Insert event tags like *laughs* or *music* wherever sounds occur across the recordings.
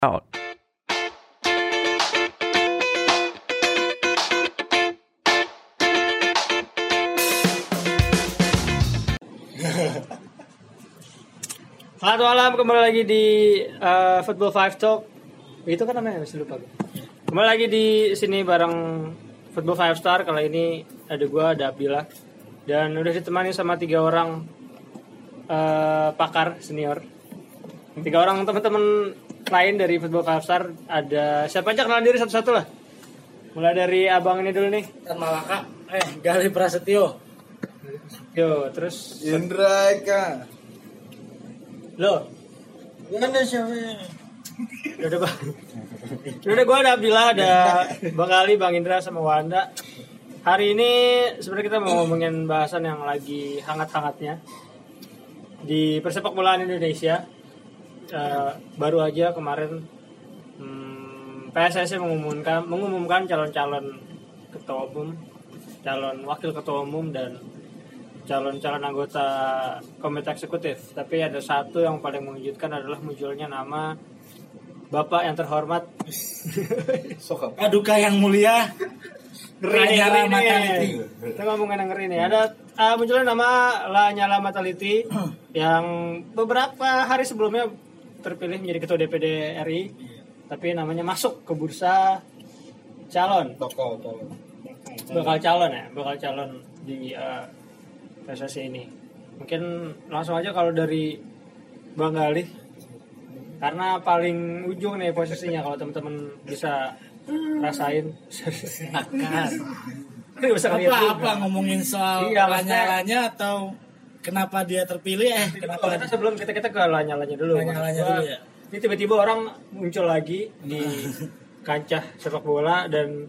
out. Selamat malam, kembali lagi di uh, Football Five Talk. Itu kan namanya masih lupa. gue. Kembali lagi di sini bareng Football Five Star. Kali ini ada gua, ada Abdillah, dan udah ditemani sama tiga orang uh, pakar senior. Tiga orang teman-teman lain dari Football Five Star. Ada siapa aja kenalan diri satu-satu lah. Mulai dari abang ini dulu nih. Tan Malaka eh Gali Prasetyo Yo, terus Indra Eka. lo. Gimana siapa Udah bang. Udah gue ada Abdillah, ada Bang Ali, Bang Indra, sama Wanda. Hari ini sebenarnya kita mau ngomongin bahasan yang lagi hangat-hangatnya di persepak bolaan Indonesia. Eh, baru aja kemarin hmm, PSSI mengumumkan mengumumkan calon-calon ketua umum, calon wakil ketua umum dan calon-calon anggota komite eksekutif. Tapi ada satu yang paling mengejutkan adalah munculnya nama Bapak yang terhormat *laughs* Sokap. Paduka yang mulia Lanyala nih. Mataliti. Kita ngomongin yang ngeri nih. Ada uh, munculnya nama Lanyala Mataliti *clears throat* yang beberapa hari sebelumnya terpilih menjadi ketua DPD RI, tapi namanya masuk ke bursa calon, Toko, toko. bakal calon ya, bakal calon di uh, PSSI ini. Mungkin langsung aja kalau dari Bang Galih karena paling ujung nih posisinya kalau teman-teman bisa rasain Kan. Nggak bisa Apa apa ngomongin soal Iya, Lanyalanya atau kenapa dia terpilih eh Kenapa? Kita sebelum kita kita ke lanyalanya dulu. Lanyalanya dulu ya. Ini tiba-tiba orang muncul lagi di kancah sepak bola dan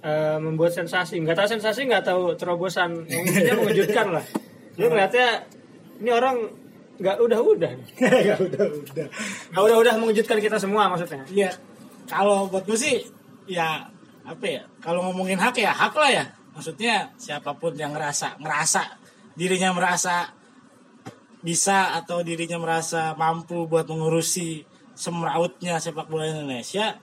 eh, membuat sensasi. Nggak tahu sensasi, nggak tahu terobosan. Intinya mengejutkan lah. Lu ngeliatnya ini orang nggak udah-udah. *laughs* Nggak udah-udah. Nggak udah-udah mengejutkan kita semua maksudnya. Iya kalau buat gue sih ya apa ya kalau ngomongin hak ya hak lah ya maksudnya siapa pun yang ngerasa ngerasa dirinya merasa bisa atau dirinya merasa mampu buat mengurusi semrautnya sepak bola Indonesia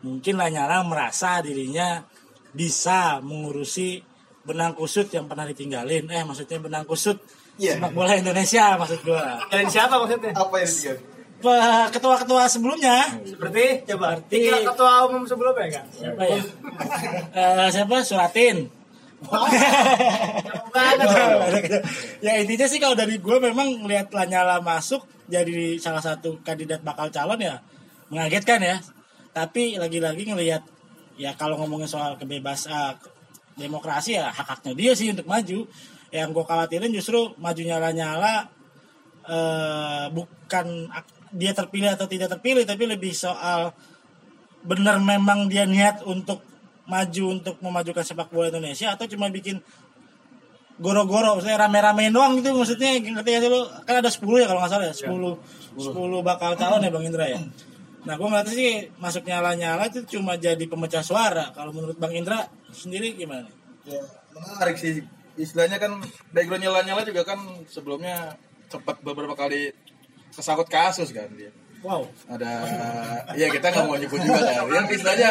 mungkin Lanyala merasa dirinya bisa mengurusi benang kusut yang pernah ditinggalin eh maksudnya benang kusut Iya. sepak bola Indonesia maksud gua Dan siapa maksudnya? Apa yang? Pe- ketua-ketua sebelumnya Seperti coba. Seperti- ketua umum sebelumnya enggak? siapa ya Eh, siapa Suratin ya intinya sih kalau dari gue memang ngelihat Lanyala masuk jadi salah satu kandidat bakal calon ya mengagetkan ya. Tapi lagi-lagi ngelihat ya kalau ngomongin soal kebebasan demokrasi ya hak haknya dia sih untuk maju. Yang gue khawatirin justru majunya Lanyala eh, bukan dia terpilih atau tidak terpilih tapi lebih soal benar memang dia niat untuk maju untuk memajukan sepak bola Indonesia atau cuma bikin goro-goro maksudnya rame-ramein doang gitu maksudnya ngerti gak sih lu? Kan ada 10 ya kalau nggak salah ya? 10 10 bakal calon ya Bang Indra ya? Nah gue ngeliatnya sih masuknya Lanyala itu cuma jadi pemecah suara. Kalau menurut Bang Indra sendiri gimana Ya, menarik sih. Istilahnya kan backgroundnya Lanyala juga kan sebelumnya sempat beberapa kali kesangkut kasus kan dia. Wow Ada, ya kita nggak mau nyebut juga kan. Yang istilahnya,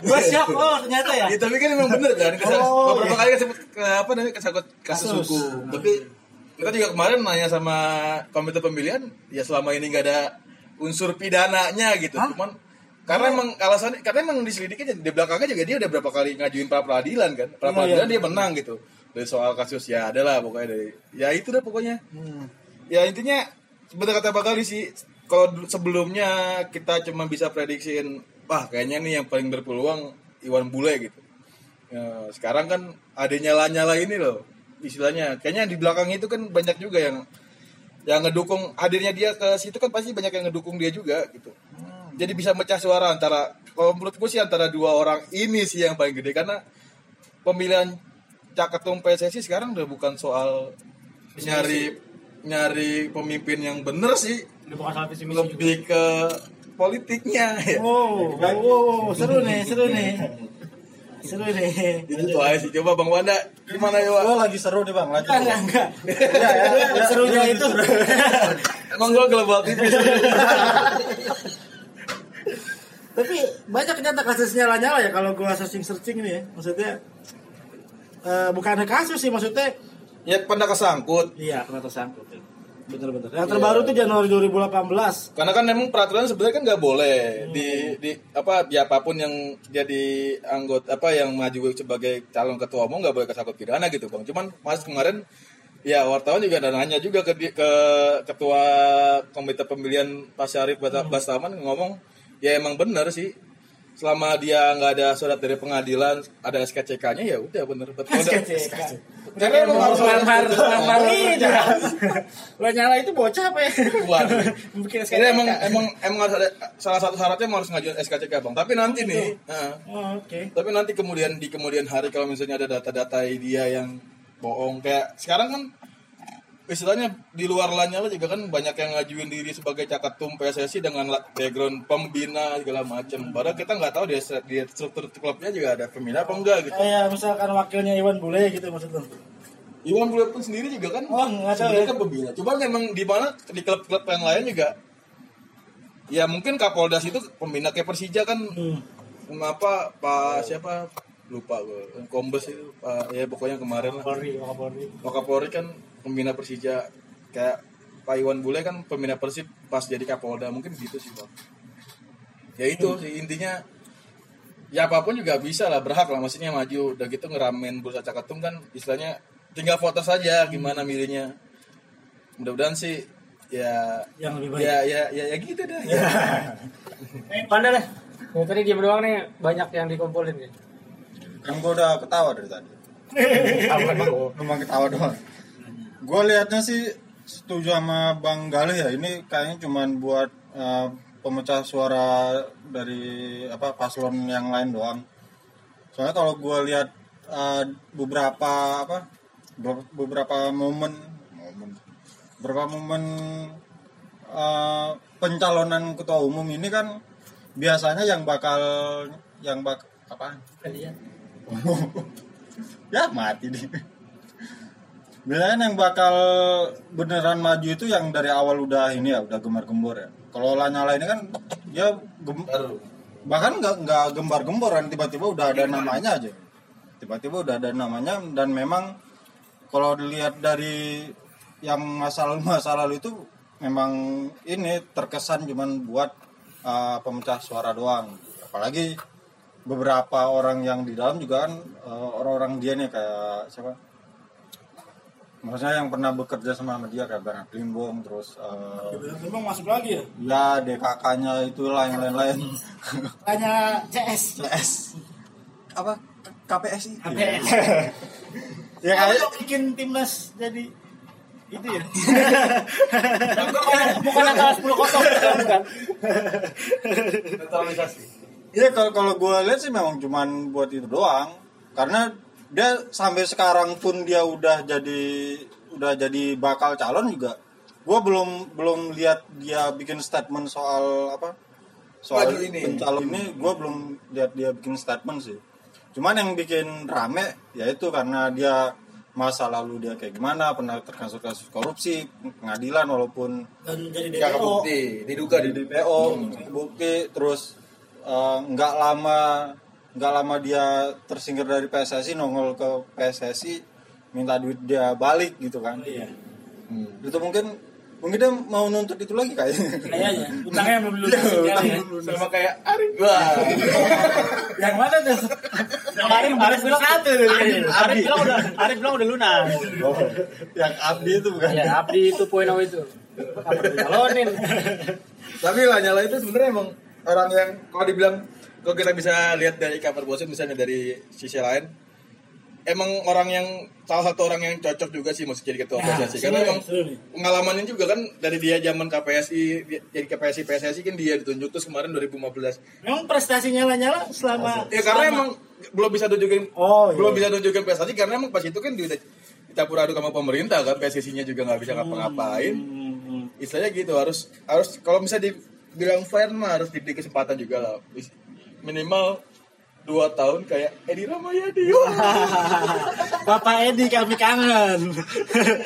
gue siap oh ternyata ya ya, tapi kan emang bener kan. Oh, beberapa iya. kali kesebut ke apa namanya kesangkut kasus, Kasus. hukum. Tapi kita juga kemarin nanya sama komite pemilihan, ya selama ini nggak ada unsur pidananya gitu. Cuman karena emang alasan karena emang diselidiki di belakangnya juga dia udah berapa kali ngajuin pra peradilan kan pra Iya, peradilan iya. dia menang gitu dari soal kasus ya adalah pokoknya dari ya itu dah pokoknya ya intinya bener kata bakal sih kalau sebelumnya kita cuma bisa prediksiin wah kayaknya nih yang paling berpeluang Iwan Bule gitu. Ya, sekarang kan adanya Lanyala ini loh istilahnya. Kayaknya di belakang itu kan banyak juga yang yang ngedukung hadirnya dia ke situ kan pasti banyak yang ngedukung dia juga gitu. Jadi bisa mecah suara antara kalau menurut gue sih antara dua orang ini sih yang paling gede. Karena pemilihan cak ketum PSSI sekarang udah bukan soal nyari nyari pemimpin yang bener sih bukan salah visi misi juga. lebih ke politiknya ya. wow, wow, wow, seru nih seru nih seru nih itu tuh aja sih coba bang Wanda gimana ya Wak? Gue lagi seru nih bang, lanjut. enggak enggak Ya, ya, ya. serunya itu emang gue global tipis Tapi banyak ternyata kasusnya Lanyala ya kalau gua searching searching nih ya. Maksudnya eh, bukan ada kasus sih maksudnya Ya pernah kesangkut. iya pernah tersangkut. ya. Bener-bener. Yang terbaru tuh Januari 2018. Karena kan memang peraturan sebenarnya kan nggak boleh di di apa ya apa pun yang jadi anggota apa yang maju sebagai calon ketua umum nggak boleh kesangkut pidana gitu bang. Cuman pas kemarin ya wartawan juga ada nanya juga ke di- ke ketua komite pemilihan Pak Syarif Bas- Bastaman ngomong ya emang benar sih. Selama dia nggak ada surat dari pengadilan ada SKCK-nya ya udah bener betul karena emang harus Lamar lamar iya. Lanyala itu bocah apa ya? Waduh. Bikin Ini emang emang emang harus ada salah satu syaratnya emang harus ngajuin SKCK bang. Tapi nanti nih, heeh. Oh, oke. tapi nanti kemudian di kemudian hari kalau misalnya ada data-data dia yang bohong kayak sekarang kan istilahnya di luar Lanyala juga kan banyak yang ngajuin diri sebagai cakatum PSSI dengan background pembina segala macam. Padahal kita nggak tahu di, di struktur klubnya juga ada pembina apa enggak gitu. Kayak misalkan wakilnya Iwan Bule gitu maksud lu. Iwan Bule pun sendiri juga kan Oh, nggak tahu ya. kan pembina. Cuma memang di mana di klub-klub yang lain juga ya mungkin Kapoldas itu pembina kayak Persija kan Hmm. kenapa Pak siapa lupa gue Kombes itu Pak ya pokoknya kemarin lah Polri, Polri. Wakapolri kan pembina Persija kayak Pak Iwan Bule kan pembina Persib pas jadi Kapolda mungkin gitu sih Pak ya itu sih intinya ya apa pun juga bisa lah berhak lah maksudnya maju udah gitu ngeramen bursa cakatum kan istilahnya tinggal foto saja gimana milihnya mudah-mudahan sih ya Yang lebih baik. ya ya ya, ya gitu dah ya. *laughs* Eh, Panda deh. Ya, tadi diem doang nih, banyak yang dikumpulin nih. Kan gue udah ketawa dari tadi. Cuma *laughs* ketawa doang. Gue liatnya sih setuju sama Bang Galih ya. Ini kayaknya cuman buat eh, pemecah suara dari apa paslon yang lain doang. Soalnya kalau gue lihat eh, beberapa apa be- beberapa momen momen beberapa momen eh, pencalonan ketua umum ini kan biasanya yang bakal yang bak apa Kalian. *laughs* ya mati deh biasanya yang bakal beneran maju itu yang dari awal udah ini ya udah gembar-gembor ya. Kalau Lanyala ini kan dia gem- baru. bahkan nggak nggak gembar-gembor kan tiba-tiba udah ada namanya aja. Tiba-tiba udah ada namanya dan memang kalau dilihat dari yang masa lalu *laughs* masa lalu itu memang ini terkesan cuman buat uh, pemecah suara doang. Apalagi beberapa orang yang di dalam juga kan uh, orang-orang dia nih kayak siapa maksudnya yang pernah bekerja sama sama dia kayak Bernard Limbong terus uh, masuk lagi ya? ya DKK-nya itulah yang lain-lain *laughs* Tanya CS. CS apa K- KPSI KPS. *laughs* ya Kalau kayak bikin timnas jadi itu ya. Bukan angka 10 kosong, bukan. naturalisasi ya kalau kalau gue lihat sih memang cuman buat itu doang karena dia sampai sekarang pun dia udah jadi udah jadi bakal calon juga gue belum belum lihat dia bikin statement soal apa soal Maju ini. pencalon ini gue belum lihat dia bikin statement sih cuman yang bikin rame yaitu karena dia masa lalu dia kayak gimana pernah terkasus kasus korupsi pengadilan walaupun nggak DPO. kebukti diduga di DPO bukti terus eh, nggak lama nggak lama dia tersingkir dari PSSI nongol ke PSSI minta duit dia balik gitu kan Iya. itu mungkin mungkin dia mau nuntut itu lagi kayaknya Kayaknya utangnya belum lunas ya. sama kayak Arif wah Yang mana tuh? Yang Arif, Arif bilang satu. Arif bilang udah, Arif bilang udah lunas. Oh, yang Abdi itu bukan Ya, Abdi itu poin itu. Apa dicalonin? tapi Lanyala itu sebenarnya emang orang yang kalau dibilang kalau kita bisa lihat dari kabar bosen misalnya dari sisi lain? Emang orang yang salah satu orang yang cocok juga sih masuk jadi ketua Nah, PSSI karena emang pengalamannya juga kan dari dia zaman KPSI dia- jadi KPSI PSSI kan dia ditunjuk. Terus kemarin 2015 Memang prestasinya Lanyala selama ya karena selama- emang belum bisa tunjukin Oh, iya. belum bisa tunjukin prestasi karena emang pas itu kan di dicampur aduk sama pemerintah kan PSSI-nya juga nggak bisa ngapa-ngapain. Hmm, istilahnya gitu harus harus kalau misalnya dibilang fair mah harus diberi kesempatan juga lah minimal dua tahun kayak Edi Ramayadi. *laughs* Bapak Edi kami kangen.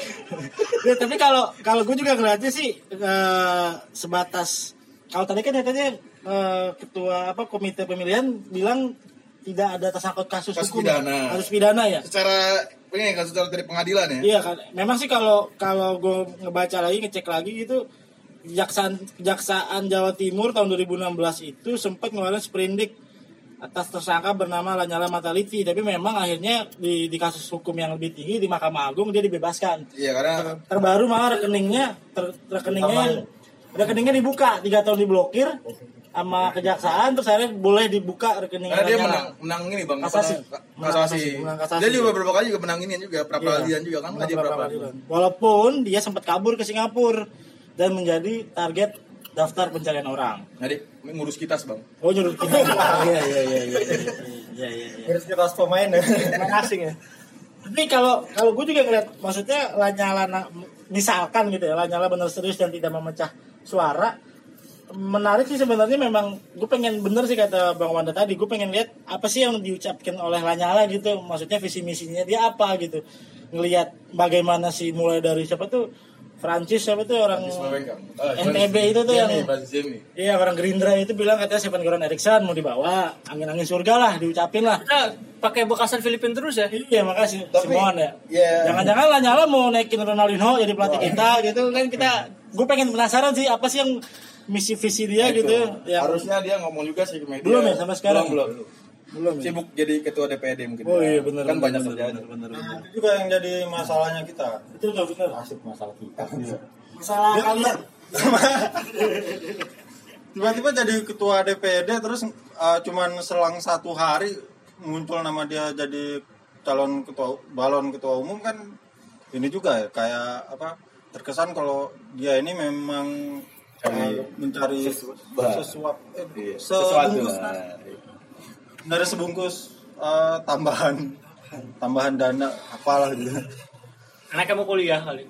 *laughs* ya, tapi kalau kalau gue juga ngeliatnya sih eh, sebatas kalau tadi kan katanya eh, ketua apa komite pemilihan bilang tidak ada tersangkut kasus, Kasus hukum. pidana. kasus pidana ya? Secara ini kan secara dari pengadilan ya? Iya kan, memang sih kalau kalau gue ngebaca lagi ngecek lagi gitu, kejaksaan kejaksaan Jawa Timur tahun 2016 itu sempat ngeluarin sprindik atas tersangka bernama Lanyala Mataliti, tapi memang akhirnya di, di kasus hukum yang lebih tinggi di Mahkamah Agung dia dibebaskan. iya karena Terbaru malah rekeningnya ter, rekeningnya rekeningnya dibuka tiga tahun diblokir sama kejaksaan terus akhirnya boleh dibuka rekening karena dia menang menang ini bang Kasasi. kasasi. menang kasasi. dia juga beberapa kali juga menang ini juga pra peradilan juga kan pra peradilan. Walaupun dia sempat kabur ke Singapura dan menjadi target daftar pencarian orang. jadi ngurus kita bang Oh nyuruh kita. *laughs* Iya iya iya iya. Iya iya iya. Harus kita pemain ya. Asing ya. Tapi kalau kalau gue juga ngeliat maksudnya Lanyala misalkan gitu ya Lanyala benar serius dan tidak memecah suara menarik sih sebenarnya memang gue pengen bener sih kata Bang Wanda tadi gue pengen lihat apa sih yang diucapkan oleh Lanyala gitu maksudnya visi misinya dia apa gitu ngelihat bagaimana sih mulai dari siapa tuh Francis siapa tuh orang NTB itu tuh yang Iya orang Gerindra itu bilang katanya Stephen Goran Eriksson mau dibawa angin-angin surga lah diucapin lah. Kita pakai bekasan Filipin terus ya. Iya makasih Tapi, Simon ya. ya. Jangan-jangan Lanyala mau naikin Ronaldinho jadi pelatih kita gitu kan kita gue pengen penasaran sih apa sih yang misi visi dia Itu. gitu. Ya. harusnya dia ngomong juga sih ke media Belum ya, sampai sekarang? belum, belum. Belum ya? sibuk jadi ketua DPD mungkin Oh iya benar. kan banyak benar, kerjaan benar, benar, benar. Itu juga yang jadi masalahnya kita. Itu udah benar. Asik masalah kita. Masalah kalian. *laughs* Tiba-tiba jadi ketua DPD terus uh, cuman selang satu hari muncul nama dia jadi calon ketua balon ketua umum kan ini juga ya kayak apa terkesan kalau dia ini memang uh, mencari Bah. sesuap eh, Iya, sesuatu sebungkus dari sebungkus uh, tambahan tambahan dana apalah gitu. Anaknya mau kuliah kali.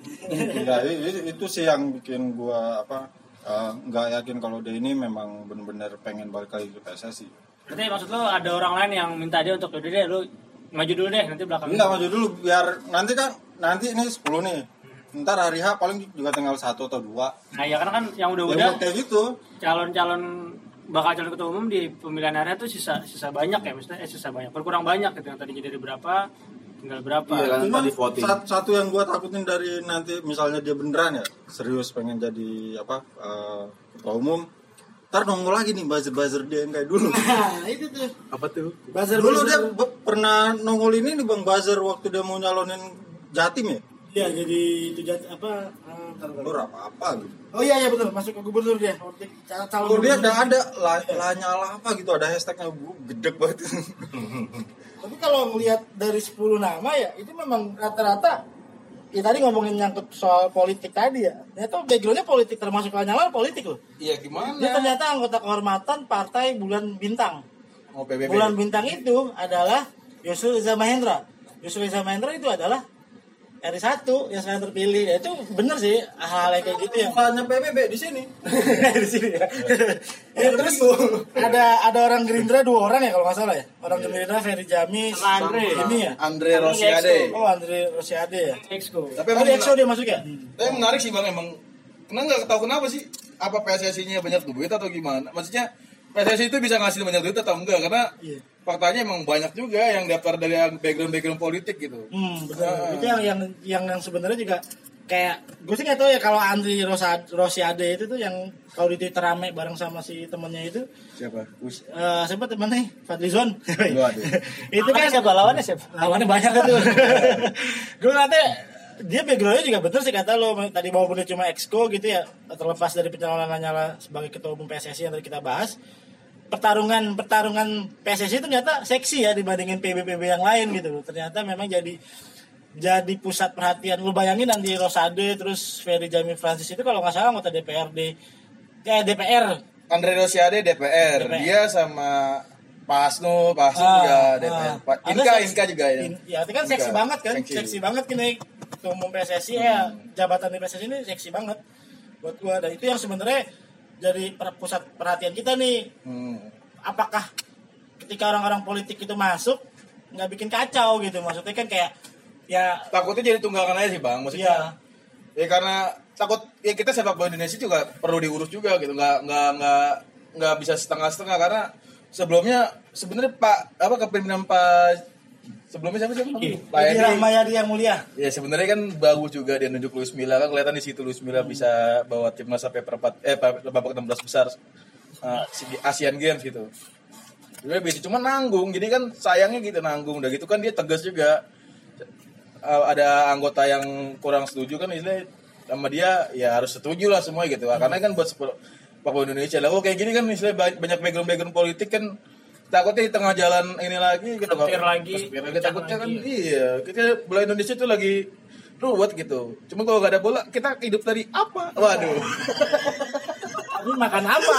ya i- itu sih yang bikin gua apa uh, nggak yakin kalau dia ini memang benar-benar pengen balik lagi ke PSSI. Berarti maksud lo ada orang lain yang minta dia untuk udah deh lu maju dulu deh nanti belakang. Enggak maju dulu biar nanti kan nanti ini 10 nih. Ntar hari H paling juga tinggal satu atau dua. Nah ya karena kan yang Ya udah-udah buat kayak gitu. calon-calon bakal calon ketua umum di pemilihan area tuh sisa sisa banyak ya maksudnya eh sisa banyak berkurang banyak gitu yang tadinya dari berapa tinggal berapa Iya kan? Cuman tadi voting. sat- satu yang gua takutin dari nanti misalnya dia beneran ya serius pengen jadi apa uh, ketua umum. Ntar nongol lagi nih buzzer-buzzer dia yang kayak dulu. *laughs* Nah itu tuh. apa tuh Buzzer dulu dia be- pernah nongol ini nih Bang Buzzer waktu dia mau nyalonin Jatim ya. Iya jadi itu jat- apa? eh, Gubernur apa-apa gitu. Oh iya iya betul masuk ke gubernur dia. Calon Kalau dia gubernur. ada ada la, lanyala apa gitu ada hashtagnya bu gedek banget. *laughs* Tapi kalau ngelihat dari 10 nama ya itu memang rata-rata ya tadi ngomongin nyangkut soal politik tadi ya. Ternyata backgroundnya politik termasuk Lanyala politik loh. iya gimana Dia ternyata anggota kehormatan partai Bulan Bintang. PBB Bulan Bintang itu adalah Yusril Iza Mahendra. Yusril Iza Mahendra itu adalah RI 1 yang sekarang terpilih. Ya, itu bener sih hal-hal yang kayak gitu ya. Bukannya PBB di sini. *laughs* di sini ya. ya terus ada ada orang Gerindra dua orang ya kalau nggak salah ya. Orang Gerindra Ferry Jami Sama Andre. ini ya. Andre Rosiade Oh Andre Rosiade ya. Exco tapi emang EXO dia masuk ya? tapi menarik sih bang emang kenapa nggak tahu kenapa sih apa PSSI-nya banyak duit atau gimana maksudnya PSSI itu bisa ngasih banyak duit atau enggak? Karena Iya. faktanya emang banyak juga yang daftar dari yang background background politik gitu. Hmm, betul. Itu yang yang yang, yang sebenarnya juga kayak gue sih nggak tahu ya kalau Andri Rosa, Rosiade itu tuh yang kalau di Twitter rame bareng sama si temennya itu. Siapa? Us eh siapa temennya Fadlizon *laughs* itu kan siapa? Lawannya siapa? Lawannya banyak kan tuh. *laughs* Gue nanti dia backgroundnya juga bener sih kata lo. Tadi walaupun dia cuma exco gitu ya terlepas dari pencalonan Lanyala sebagai ketua umum PSSI yang tadi kita bahas pertarungan pertarungan PSSI itu ternyata seksi ya dibandingin PB-PB yang lain gitu ternyata memang jadi jadi pusat perhatian lu bayangin nanti Rosade terus Ferry Jami Francis itu kalau nggak salah anggota DPRD ya DPR Andre Rosiade DPR. DPR. dia sama Pak Asno Pak Asno Ah, juga ah. DPR Pak Ada Inka seksi- Inka juga ya In- ya itu kan seksi Inka. banget kan Seksi. seksi, banget gini ketua umum PSSI ya jabatan di PSSI ini seksi banget buat gua dan itu yang sebenarnya jadi pusat perhatian kita nih. Hmm. apakah ketika orang-orang politik itu masuk nggak bikin kacau gitu? Maksudnya kan kayak ya takutnya jadi tunggangan aja sih bang maksudnya. Ya ya karena takut ya kita sepak bola Indonesia juga perlu diurus juga gitu. Nggak nggak nggak nggak bisa setengah-setengah karena sebelumnya sebenarnya Pak apa kepemimpinan Pak sebelumnya siapa siapa? Pak Edi. Rahmayadi yang mulia. Ya sebenarnya kan bagus juga dia nunjuk Luis Milla kan kelihatan di situ Luis Milla bisa bawa timnas sampai perempat eh babak 16 besar uh, si- Asian Games gitu. Dia bisa cuma nanggung, jadi kan sayangnya gitu nanggung. Udah gitu kan dia tegas juga. Uh, ada anggota yang kurang setuju kan istilahnya sama dia ya harus setuju lah semua gitu. Karena kan buat sepak bola Indonesia lah. Oh kayak gini kan istilahnya ba- banyak background-background politik kan takutnya di tengah jalan ini lagi gitu Kesetir lagi, pecah takutnya kan lagi. iya kita bola Indonesia tuh lagi ruwet gitu cuma kalau gak ada bola kita hidup dari apa waduh *laughs* Tapi makan apa?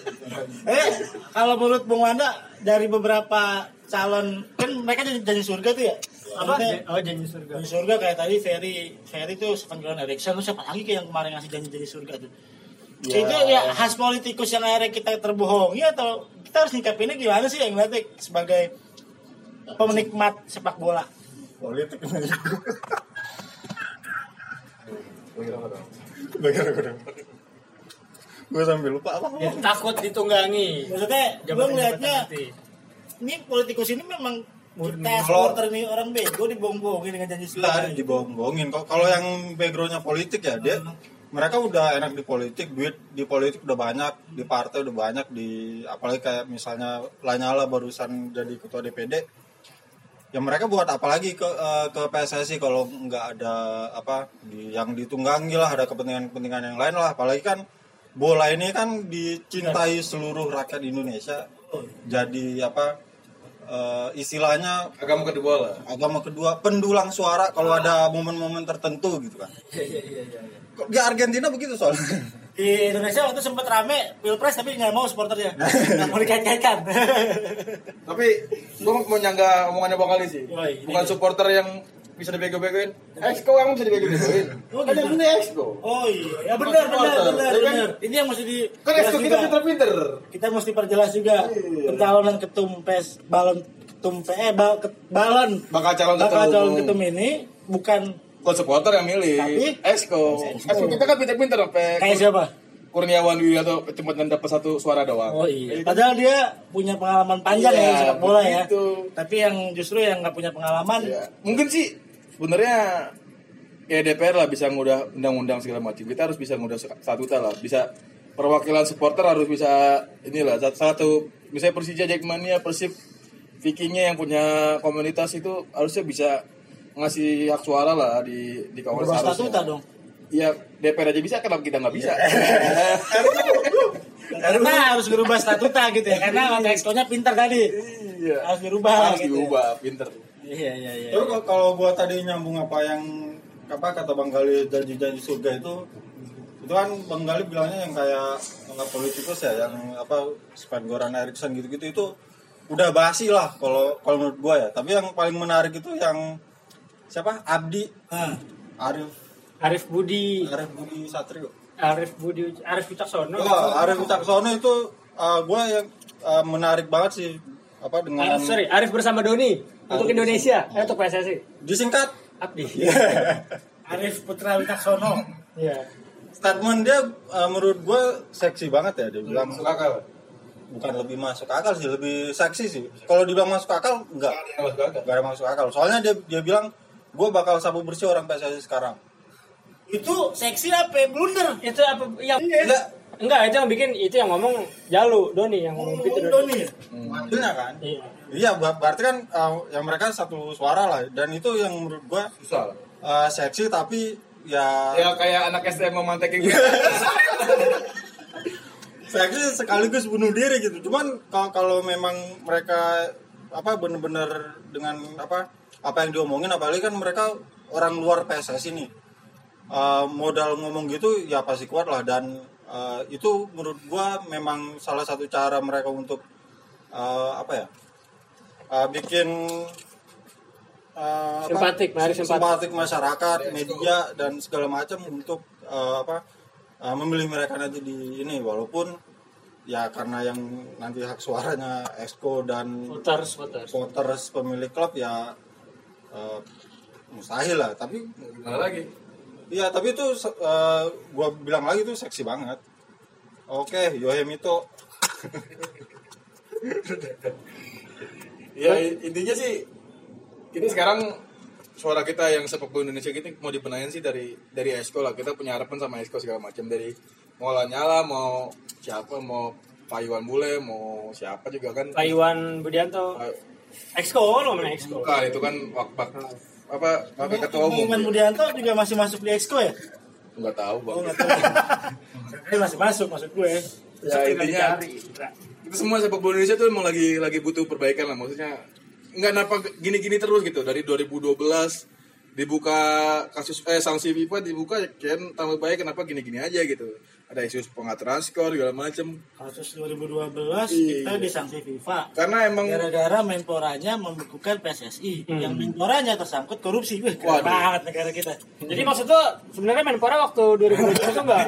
*laughs* eh, kalau menurut Bung Wanda dari beberapa calon kan mereka jadi janji surga tuh ya? Apa? Oh janji surga. Janji surga kayak tadi Ferry Ferry tuh Gilon Erikson terus siapa lagi kayak yang kemarin ngasih janji-janji surga tuh. Ya. Itu ya khas politikus yang akhirnya kita terbohongi atau kita harus nyikapinnya gimana sih yang ngeliatnya sebagai penikmat sepak bola? politik gue sambil lupa apa Ya, takut ditunggangi. Maksudnya gue ngeliatnya nanti. ini politikus ini memang kita supporter nih orang bego dibohong-bohongin dengan janji surga. lah dibohong-bohongin Kok- kalau yang backgroundnya politik ya dia mereka udah enak di politik duit di politik udah banyak di partai udah banyak di apalagi kayak misalnya Lanyala barusan jadi ketua DPD ya mereka buat apa lagi ke eh, ke PSSI kalau nggak ada apa di, yang ditunggangi lah ada kepentingan-kepentingan yang lain lah. Apalagi kan bola ini kan dicintai seluruh rakyat Indonesia. Jadi apa eh, istilahnya agama kedua lah. agama kedua pendulang suara kalau ada momen-momen tertentu gitu kan. *laughs* Kok Di Argentina begitu soalnya. Di Indonesia waktu sempat rame pilpres tapi nggak mau supporternya, nggak mau dikait-kaitkan. tapi gue mau nyangga omongannya Bang Ali sih? Bukan supporter yang bisa dibego-begoin? Exco kamu bisa dibego-begoin. Kan yang ini Exco. Oh iya, ya benar benar ya kan? benar. Ini yang mesti di kan Exco kita pinter-pinter. Kita mesti perjelas juga. Iya. pencalonan ketum PES balon ketum PE bal, ke- balon. Bakal calon bakal calon ketum ini bukan bukan supporter yang milih Tapi- Exco Exco kita kan pinter-pinter sampai kayak siapa? Kurniawan Widianto cuma dapat satu suara doang Oh iya. Padahal dia punya pengalaman panjang Iya, ya sepak bola ya. begitu. Tapi yang justru yang nggak punya pengalaman Ya, mungkin sih sebenarnya ya DPR lah bisa ngudah undang-undang segala macam. Kita harus bisa ngudah statuta lah, bisa perwakilan supporter harus bisa inilah satu, satu misalnya Persija Jackmania, Persib Vikingnya yang punya komunitas itu harusnya bisa ngasih hak suara lah di di kawasan berubah statuta dong. Ya DPR aja bisa, kenapa kita nggak bisa? *laughs* Karena harus berubah statuta gitu ya. Karena konteksnya pintar tadi. Iya. Harus dirubah Harus gitu. diubah, pinter. Iya iya iya. Terus kalau- gua tadi nyambung apa yang apa kata Bang Gali janji-janji surga itu itu kan Bang Gali bilangnya yang kayak nggak politikus ya yang apa Sven Goran Eriksson gitu-gitu itu udah basi lah kalau kalau menurut gua ya tapi yang paling menarik itu yang siapa? Abdi. Nah, Arif. Arif Budi, Arif Budi Satrio. Arif Budi, Arif Wicaksono. Wah, Arif Wicaksono itu uh, gue yang uh, menarik banget sih apa dengan Arif, sorry, Arif bersama Doni untuk Indonesia, eh, untuk PSSI. disingkat. Abdi. *laughs* Arif Putra Wicaksono. Iya. statement dia uh, menurut gue seksi banget ya dia bilang. Masuk akal. bukan lebih masuk akal sih lebih seksi sih. Kalau dibilang masuk akal enggak. Enggak ada masuk akal. Soalnya dia dia bilang gue bakal sapu bersih orang PSSI sekarang Itu seksi apa? Blunder. Itu apa yang enggak enggak itu yang bikin itu yang ngomong Jalu Doni yang ngomong gitu Doni. Doni. wakilnya kan Iya. iya ber- berarti kan uh, yang mereka satu suara lah dan itu yang menurut gue Susah. lah. uh, seksi tapi ya Ya kayak anak STM memantekin gitu. *laughs* seksi sekaligus bunuh diri gitu cuman kalau kalau memang mereka apa bener-bener dengan apa apa yang diomongin apalagi kan mereka orang luar PSSI nih Uh, modal ngomong gitu ya pasti kuat lah dan uh, itu menurut gua memang salah satu cara mereka untuk uh, apa ya uh, bikin uh, apa? Simpatik, menarik simpatik. simpatik masyarakat media dan segala macam untuk uh, apa uh, memilih mereka nanti di ini walaupun ya karena yang nanti hak suaranya Exco dan Voters, voters. voters pemilik klub ya uh, mustahil lah tapi Gimana lagi? Iya, tapi itu uh, gua bilang lagi itu seksi banget. Oke, Yohem itu. Ya intinya sih ini sekarang suara kita yang sepak bola Indonesia kita mau dibenahin sih dari dari Esko lah. Kita punya harapan sama Esko segala macam. Dari mau Lanyala mau siapa mau Pak Iwan Bule mau siapa juga kan. Pak Iwan Budianto. Pak- Exco lo mana Exco. Bukan itu kan wakbak apa wakil ketua umum. Iman Budianto juga masih masuk di Exco ya? nggak tahu bang. Oh, nggak tahu. *laughs* Ini masih masuk maksud gue. ya intinya kita semua sepak bola Indonesia tuh emang lagi lagi butuh perbaikan lah. Maksudnya nggak kenapa gini-gini terus gitu. Dari 2012 dibuka kasus eh sanksi FIFA dibuka kan tambah baik kenapa gini-gini aja gitu ada isu pengaturan skor segala macem Kasus 2012 Iya. kita disanksi FIFA. karena emang Gara-gara menporanya membekukan PSSI yang menporanya tersangkut korupsi. Wih, keren Waduh. banget negara kita. jadi maksud tuh sebenarnya Menpora waktu 2012 itu enggak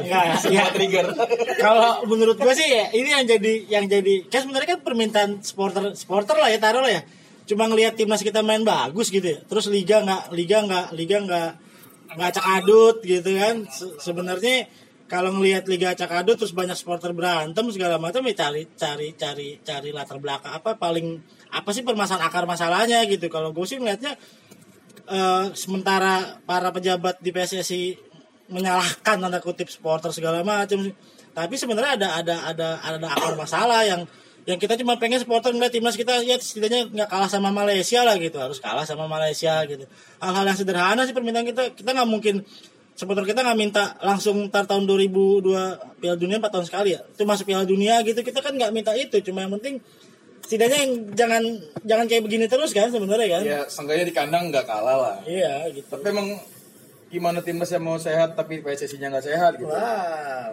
Enggak, ya. trigger Kalau menurut gue sih ya ini yang jadi yang jadi kan sebenarnya kan permintaan supporter supporter lah ya taruh lah ya. Cuma ngelihat timnas kita main bagus gitu ya. Terus liga nggak liga nggak liga nggak nggak acak adut gitu kan. Se- Sebenarnya kalau ngelihat liga acak adut terus banyak supporter berantem segala macam ya cari cari cari cari latar belakang apa paling apa sih permasalahan akar masalahnya gitu. Kalau gue sih ngelihatnya eh, sementara para pejabat di PSSI menyalahkan tanda kutip supporter segala macam tapi sebenarnya ada ada ada ada akar masalah yang yang kita cuma pengen supporter ngeliat timnas kita ya setidaknya nggak kalah sama Malaysia lah gitu harus kalah sama Malaysia gitu hal-hal yang sederhana sih permintaan kita kita nggak mungkin supporter kita nggak minta langsung ntar tahun 2002 Piala Dunia 4 tahun sekali ya. Itu masuk Piala Dunia gitu kita kan nggak minta itu. Cuma yang penting setidaknya yang jangan jangan kayak begini terus kan sebenarnya kan. Ya seenggaknya di kandang nggak kalah lah. Iya gitu. Tapi emang gimana timnas yang mau sehat tapi PSSI-nya nggak sehat gitu? Wow.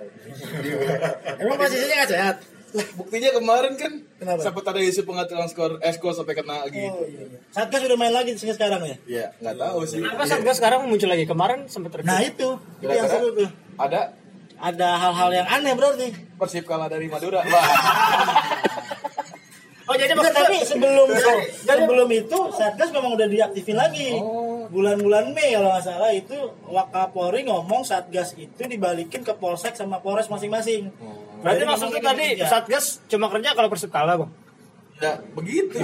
*laughs* Emang posisinya nggak sehat *laughs* buktinya kemarin kan Kenapa? sempat ada isu pengaturan skor Esko sampai kena gitu Oh, iya, iya. Satgas udah main lagi sekarang ya? ya nggak tahu sih Kenapa Satgas sekarang muncul lagi kemarin sempat terjadi Nah itu, itu yang seru tuh. ada Ada hal-hal yang aneh berarti. Persib kalah dari Madura Wah. *laughs* oh jadi Enggak, maksudnya tapi sebelum sebelum itu Satgas memang udah diaktifin lagi. Bulan-bulan Mei kalau nggak salah itu Wakapolri ngomong Satgas itu dibalikin ke Polsek sama Polres masing-masing. berarti Jadi maksudnya tadi gitu, ya. Satgas cuma kerja kalau Persib kalah bang? Ya begitu.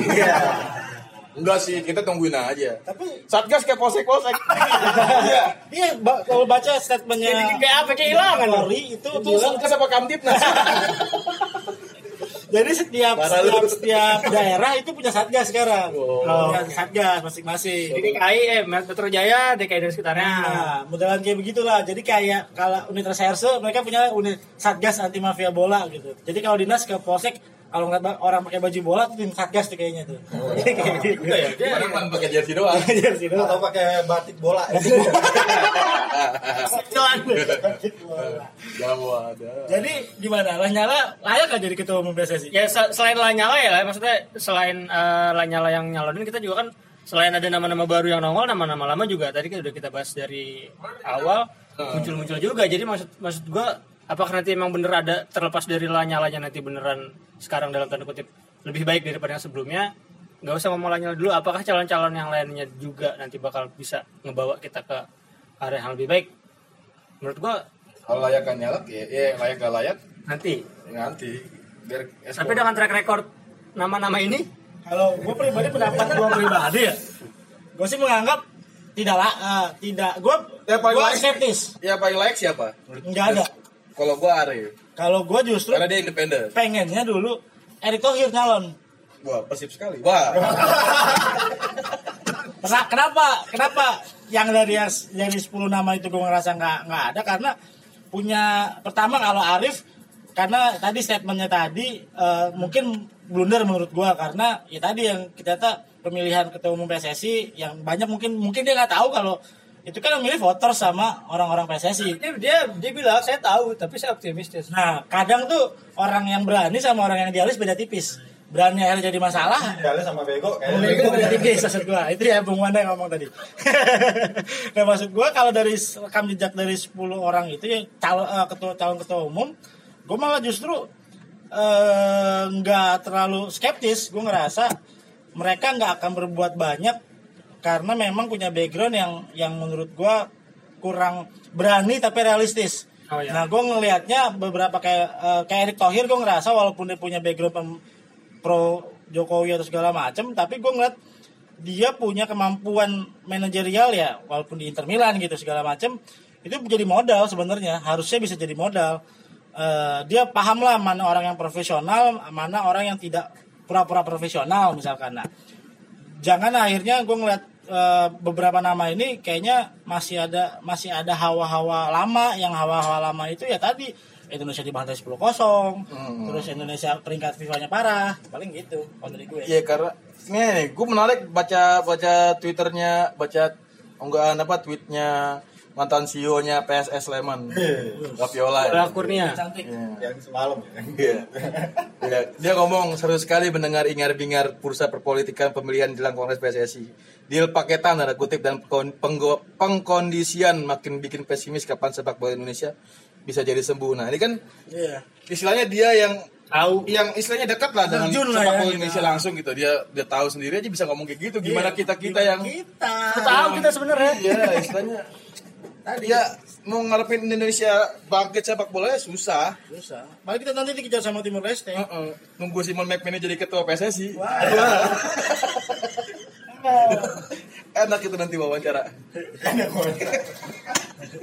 Enggak sih kita tungguin aja. Tapi Satgas kayak polsek polsek. Iya. Iya ba- kalau baca statementnya Jadi kayak apa kehilangan dong? Polri itu itu bilang Satgas apa Kamtipnas *laughs* Jadi setiap setiap, setiap daerah itu punya satgas sekarang. Oh. Punya satgas masing-masing. Jadi DKI eh Metro Jaya DKI dan sekitarnya Nah, modelan kayak begitulah. Jadi kayak kalau unit reserse mereka punya unit satgas anti mafia bola gitu. Jadi kalau dinas ke polsek kalau ngeliat ba- orang pakai baju bola tuh tim satgas tuh kayaknya tuh. Jadi *laughs* kayak gitu. Dia cuma pakai jersey doang Jersey doang. atau pakai batik bola. *laughs* Jawa ada Jadi gimana? Lanyala layak gak jadi ketua umum PSSI? ya se- selain Lanyala ya lah maksudnya selain eh, Lanyala yang nyalonin kita juga kan selain ada nama-nama baru yang nongol nama-nama lama juga tadi kan udah kita bahas dari awal muncul-muncul juga jadi maksud maksud gua apakah nanti emang bener ada terlepas dari Lanyalanya nanti beneran sekarang dalam tanda kutip lebih baik daripada yang sebelumnya. Nggak usah ngomong Lanyala dulu apakah calon-calon yang lainnya juga nanti bakal bisa ngebawa kita ke arah yang lebih baik? Menurut gua kalau layak kan nyalak ya, ya layak gak layak nanti. ya nanti. Biar tapi dengan track record nama-nama ini Kalau gue pribadi pendapat gue pribadi ya, gue sih menganggap tidak lah, eh, tidak. Gue Ya, paling gue layak- skeptis. ya paling layak siapa? Nggak ada. kalau gua Are Kalau gue justru karena dia independen pengennya dulu Erick Thohir nyalon. wah persib sekali. Wah. *laughs* Kena- Kenapa? Kenapa? Yang dari yang dari 10 nama itu gue ngerasa nggak nggak ada? Karena punya pertama kalau Arif karena tadi statementnya tadi eh, mungkin blunder menurut gue karena ya tadi yang kita pemilihan ketua umum PSSI yang banyak mungkin mungkin dia nggak tahu kalau itu kan yang milih voter sama orang-orang PSSI. dia dia, dia bilang saya tahu tapi saya optimistis Nah kadang tuh orang yang berani sama orang yang idealis beda tipis. Berani akhirnya jadi masalah, Jalan sama bego kayak Mega beda tipis maksud gua. Itu ya Bung Wanda yang ngomong tadi. *laughs* nah maksud gua kalau dari rekam jejak dari 10 orang itu ya calon eh, ketua calon ketua umum, gua malah justru eh, nggak terlalu skeptis. Gua ngerasa mereka nggak akan berbuat banyak karena memang punya background yang yang menurut gua kurang berani tapi realistis. Oh ya. Nah, gue ngelihatnya beberapa kayak eh, kayak Erick Thohir gue ngerasa walaupun dia punya background pem- pro Jokowi atau segala macam, tapi gue ngeliat dia punya kemampuan manajerial ya, walaupun di Inter Milan gitu segala macam, itu jadi modal sebenarnya. Harusnya bisa jadi modal. Eh, dia paham lah mana orang yang profesional, mana orang yang tidak pura-pura profesional misalkan. Nah, jangan akhirnya gue ngeliat eh, beberapa nama ini kayaknya masih ada masih ada hawa-hawa lama yang hawa-hawa lama itu ya tadi Indonesia dibantai 10 kosong terus Indonesia peringkat FIFA-nya parah paling gitu kalau dari gue. Iya karena nih, nih gue menarik baca baca twitternya baca unggahan apa tweetnya mantan CEO-nya PSS Sleman, Rapiola. Bola Kurnia. cantik yang semalam ya. Iya. Iya. Dia ngomong seru sekali mendengar ingar-bingar bursa perpolitikan pemilihan jelang Kongres PSSI. Deal paketan tanda kutip dan pengkondisian makin bikin pesimis kapan sepak bola Indonesia bisa jadi sembuh. Nah ini kan iya istilahnya dia yang Tahu. yang istilahnya dekat lah dengan Terjun sepak ya. bola Indonesia langsung gitu. Dia dia tahu sendiri aja bisa ngomong kayak gitu. Gimana Iya. kita kita yang kita Tahu kita sebenarnya. Iya, istilahnya tadi ya mau ngarepin Indonesia bangkit sepak bolanya susah. susah paling kita nanti dikejar sama Timur Leste Heeh. Nunggu Simon McManamy jadi ketua PSSI. Enak itu nanti wawancara.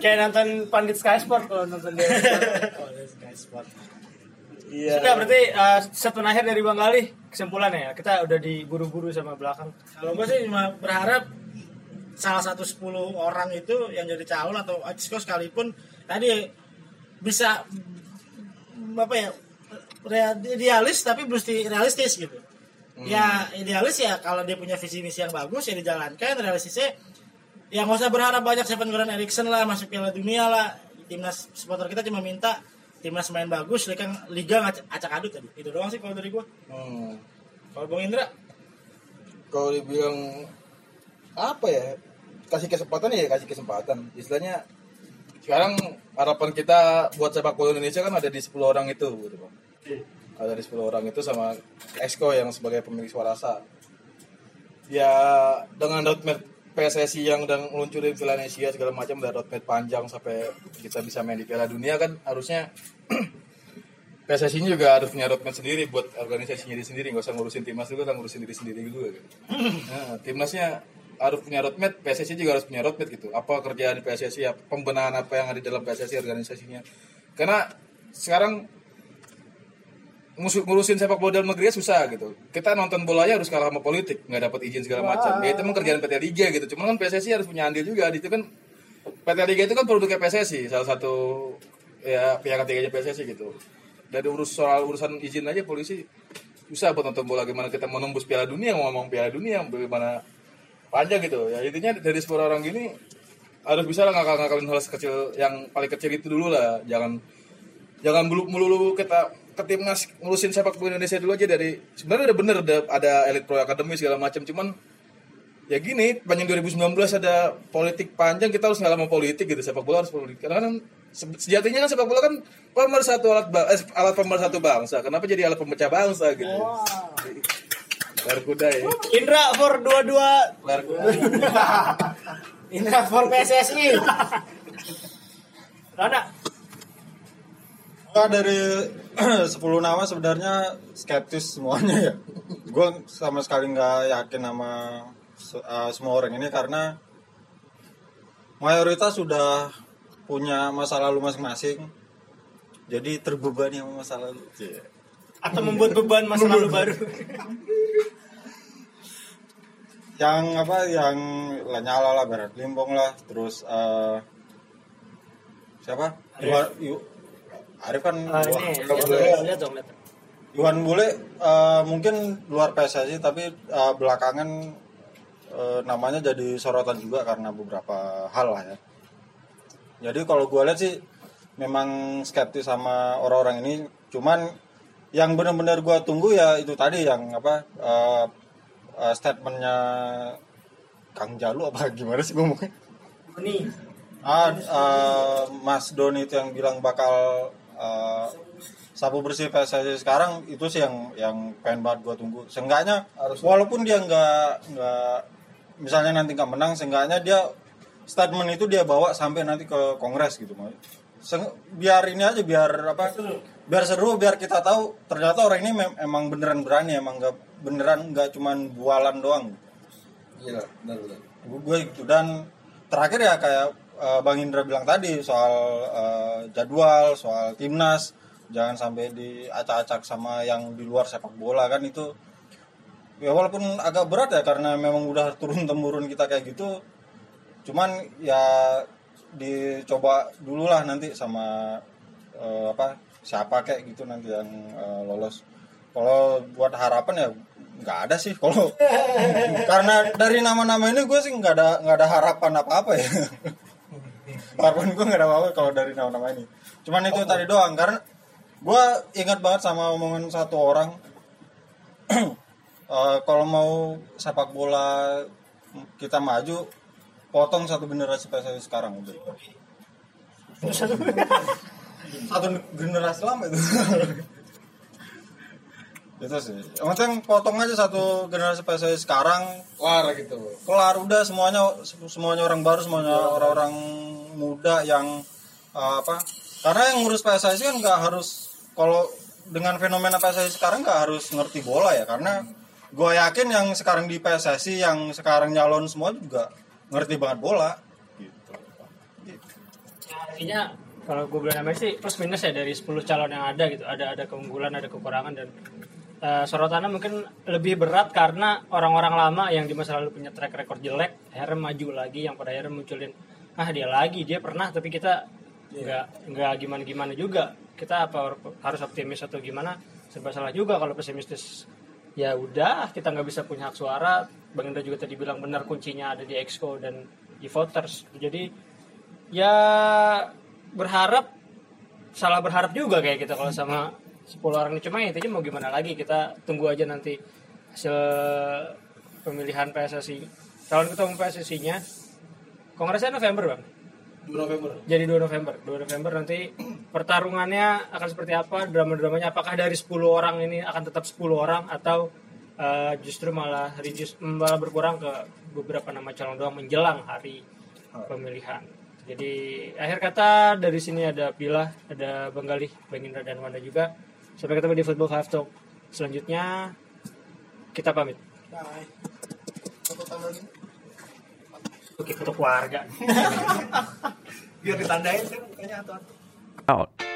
Kayak nonton Pandit Sky Sport kalau nonton dia. oh, nice spot. Iya. Sudah berarti uh, satu akhir dari Bang Gali kesimpulannya ya. Kita udah diburu-buru sama belakang. Kalau gue sih cuma berharap salah satu 10 orang itu yang jadi calon atau Acisco sekalipun tadi bisa apa ya idealis tapi mesti realistis gitu. Ya idealis ya kalau dia punya visi misi yang bagus ya dijalankan realistisnya ya nggak usah berharap banyak Seven Goran Eriksson lah masuk Piala Dunia lah timnas supporter kita cuma minta timnas main bagus liga liga ngac- acak adut tadi itu doang sih kalau dari gua Hmm. kalau Bang Indra Kalau dibilang apa ya? Kasih kesempatan ya kasih kesempatan. Istilahnya sekarang harapan kita buat sepak bola Indonesia kan ada di 10 orang itu gitu, Bang. Ada di 10 orang itu sama Esko yang sebagai pemilik suara sah. Ya dengan roadmap PSSI yang udah ngeluncurin Piala Asia segala macam udah roadmap panjang sampai kita bisa main di Piala Dunia kan harusnya *clears throat* PSSI juga harus punya roadmap sendiri buat organisasinya diri sendiri nggak usah ngurusin timnas kan ngurusin diri sendiri dulu gitu. *clears throat* Nah, timnasnya harus punya roadmap PSSI juga harus punya roadmap gitu. Apa kerjaan di PSSI apa pembenahan apa yang ada di dalam PSSI organisasinya. Karena sekarang ngurusin sepak bola dalam negeri susah gitu. Kita nonton bolanya harus kalah sama politik nggak dapat izin segala macam. Ya itu emang kerjaan PT Liga gitu. Cuman kan PSSI harus punya andil juga. Di itu kan PT Liga itu kan produknya PSSI salah satu ya pihak ketiganya PSSI gitu. Dari urus soal urusan izin aja polisi susah buat nonton bola. Gimana kita mau nembus Piala Dunia mau ngomong Piala Dunia bagaimana panjang gitu. Ya intinya dari 10 orang gini harus bisa lah ngakal-ngakalin hal kecil yang paling kecil itu dulu lah. Jangan jangan melulu, kita ke timnas ngurusin sepak bola Indonesia dulu aja dari sebenarnya udah bener udah ada elit pro academy segala macam cuman ya gini panjang 2019 ada politik panjang kita harus ngalah sama politik gitu. Sepak bola harus politik. Karena kan se- sejatinya kan sepak bola kan pemersatu alat eh, alat pemersatu bangsa. Kenapa jadi alat pemecah bangsa gitu Lar kuda ya Indra for dua-dua Lar kuda *laughs* Indra for PSSI Rana Gua dari *clears throat* 10 nama sebenarnya skeptis semuanya ya. Gue sama sekali nggak yakin sama uh, semua orang ini karena mayoritas sudah punya masa lalu masing-masing. Jadi terbebani sama masa lalu. atau membuat beban masa lalu baru. Yang apa yang Lanyala lah, Berat Limbong lah, terus uh, siapa? Iwan, Arif kan wah, ini nggak lihat, boleh. lihat, lihat dong lihat. Iwan Bule eh, mungkin luar PSSI tapi eh, belakangan eh, namanya jadi sorotan juga karena beberapa hal lah ya. Jadi kalau gue lihat sih memang skeptis sama orang-orang ini. Cuman yang benar-benar gue tunggu ya itu tadi yang apa eh, eh, statementnya Kang Jalu apa gimana sih ngomongnya? Ini Ah, eh, Mas Doni itu yang bilang bakal eh, sapu bersih PSSI sekarang itu sih yang yang pengen banget gue tunggu. Seenggaknya walaupun dia nggak nggak misalnya nanti nggak menang, seenggaknya dia statement itu dia bawa sampai nanti ke Kongres gitu. Seng- biar ini aja biar apa biar seru biar kita tahu ternyata orang ini emang beneran berani emang nggak beneran nggak cuman bualan doang Iya, benar benar. gue gitu dan terakhir ya kayak eh, bang Indra bilang tadi soal eh, jadwal soal timnas jangan sampai diacak-acak sama yang di luar sepak bola kan itu ya walaupun agak berat ya karena memang udah turun temurun kita kayak gitu cuman ya dicoba dulu lah nanti sama eh, apa siapa kayak gitu nanti yang eh, lolos. Kalau buat harapan ya nggak ada sih. Kalau *laughs* karena dari nama-nama ini gue sih nggak ada nggak ada harapan apa-apa ya. Harapan gue nggak ada apa-apa kalau dari nama-nama ini. Cuman itu tadi doang karena gue ingat banget sama omongan satu orang. *clears throat* Eh, kalau mau sepak bola kita maju potong satu generasi PSSI sekarang udah. Satu generasi lama itu itu sih yang penting potong aja satu generasi PSSI sekarang Kelar gitu. kelar udah semuanya semuanya orang baru semuanya orang-orang muda yang uh, apa karena yang ngurus PSSI kan nggak harus kalau dengan fenomena PSSI sekarang nggak harus ngerti bola ya karena gue yakin yang sekarang di PSSI yang sekarang nyalon semua juga ngerti banget bola gitu. artinya kalau gue bilang namanya sih plus minus ya dari 10 calon yang ada gitu. Ada ada keunggulan ada kekurangan dan eh, sorotannya mungkin lebih berat karena orang-orang lama yang di masa lalu punya track record jelek akhirnya maju lagi yang pada akhirnya munculin ah dia lagi dia pernah tapi kita nggak nggak gimana gimana juga. Kita apa harus optimis atau gimana? Serba salah juga kalau pesimistis. Ya udah kita nggak bisa punya hak suara. Bang Indra juga tadi bilang benar kuncinya ada di exco dan di voters. Jadi ya berharap salah berharap juga kayak kita kalau sama 10 orang ini. Cuma intinya mau gimana lagi? Kita tunggu aja nanti hasil pemilihan PSSI calon ketua umum PSSI nya kongresnya November bang? 2 November. jadi 2 November. 2 November nanti pertarungannya akan seperti apa? Drama-dramanya apakah dari 10 orang ini akan tetap 10 orang? Atau eh, justru malah reduce malah berkurang ke beberapa nama calon doang menjelang hari pemilihan jadi akhir kata dari sini ada Bila ada Bang Galih Bang Indra dan Wanda juga. Sampai ketemu di Football Five Talk selanjutnya. Kita pamit. Bye. oke foto keluarga. *laughs* Biar ditandain kan mukanya atau out.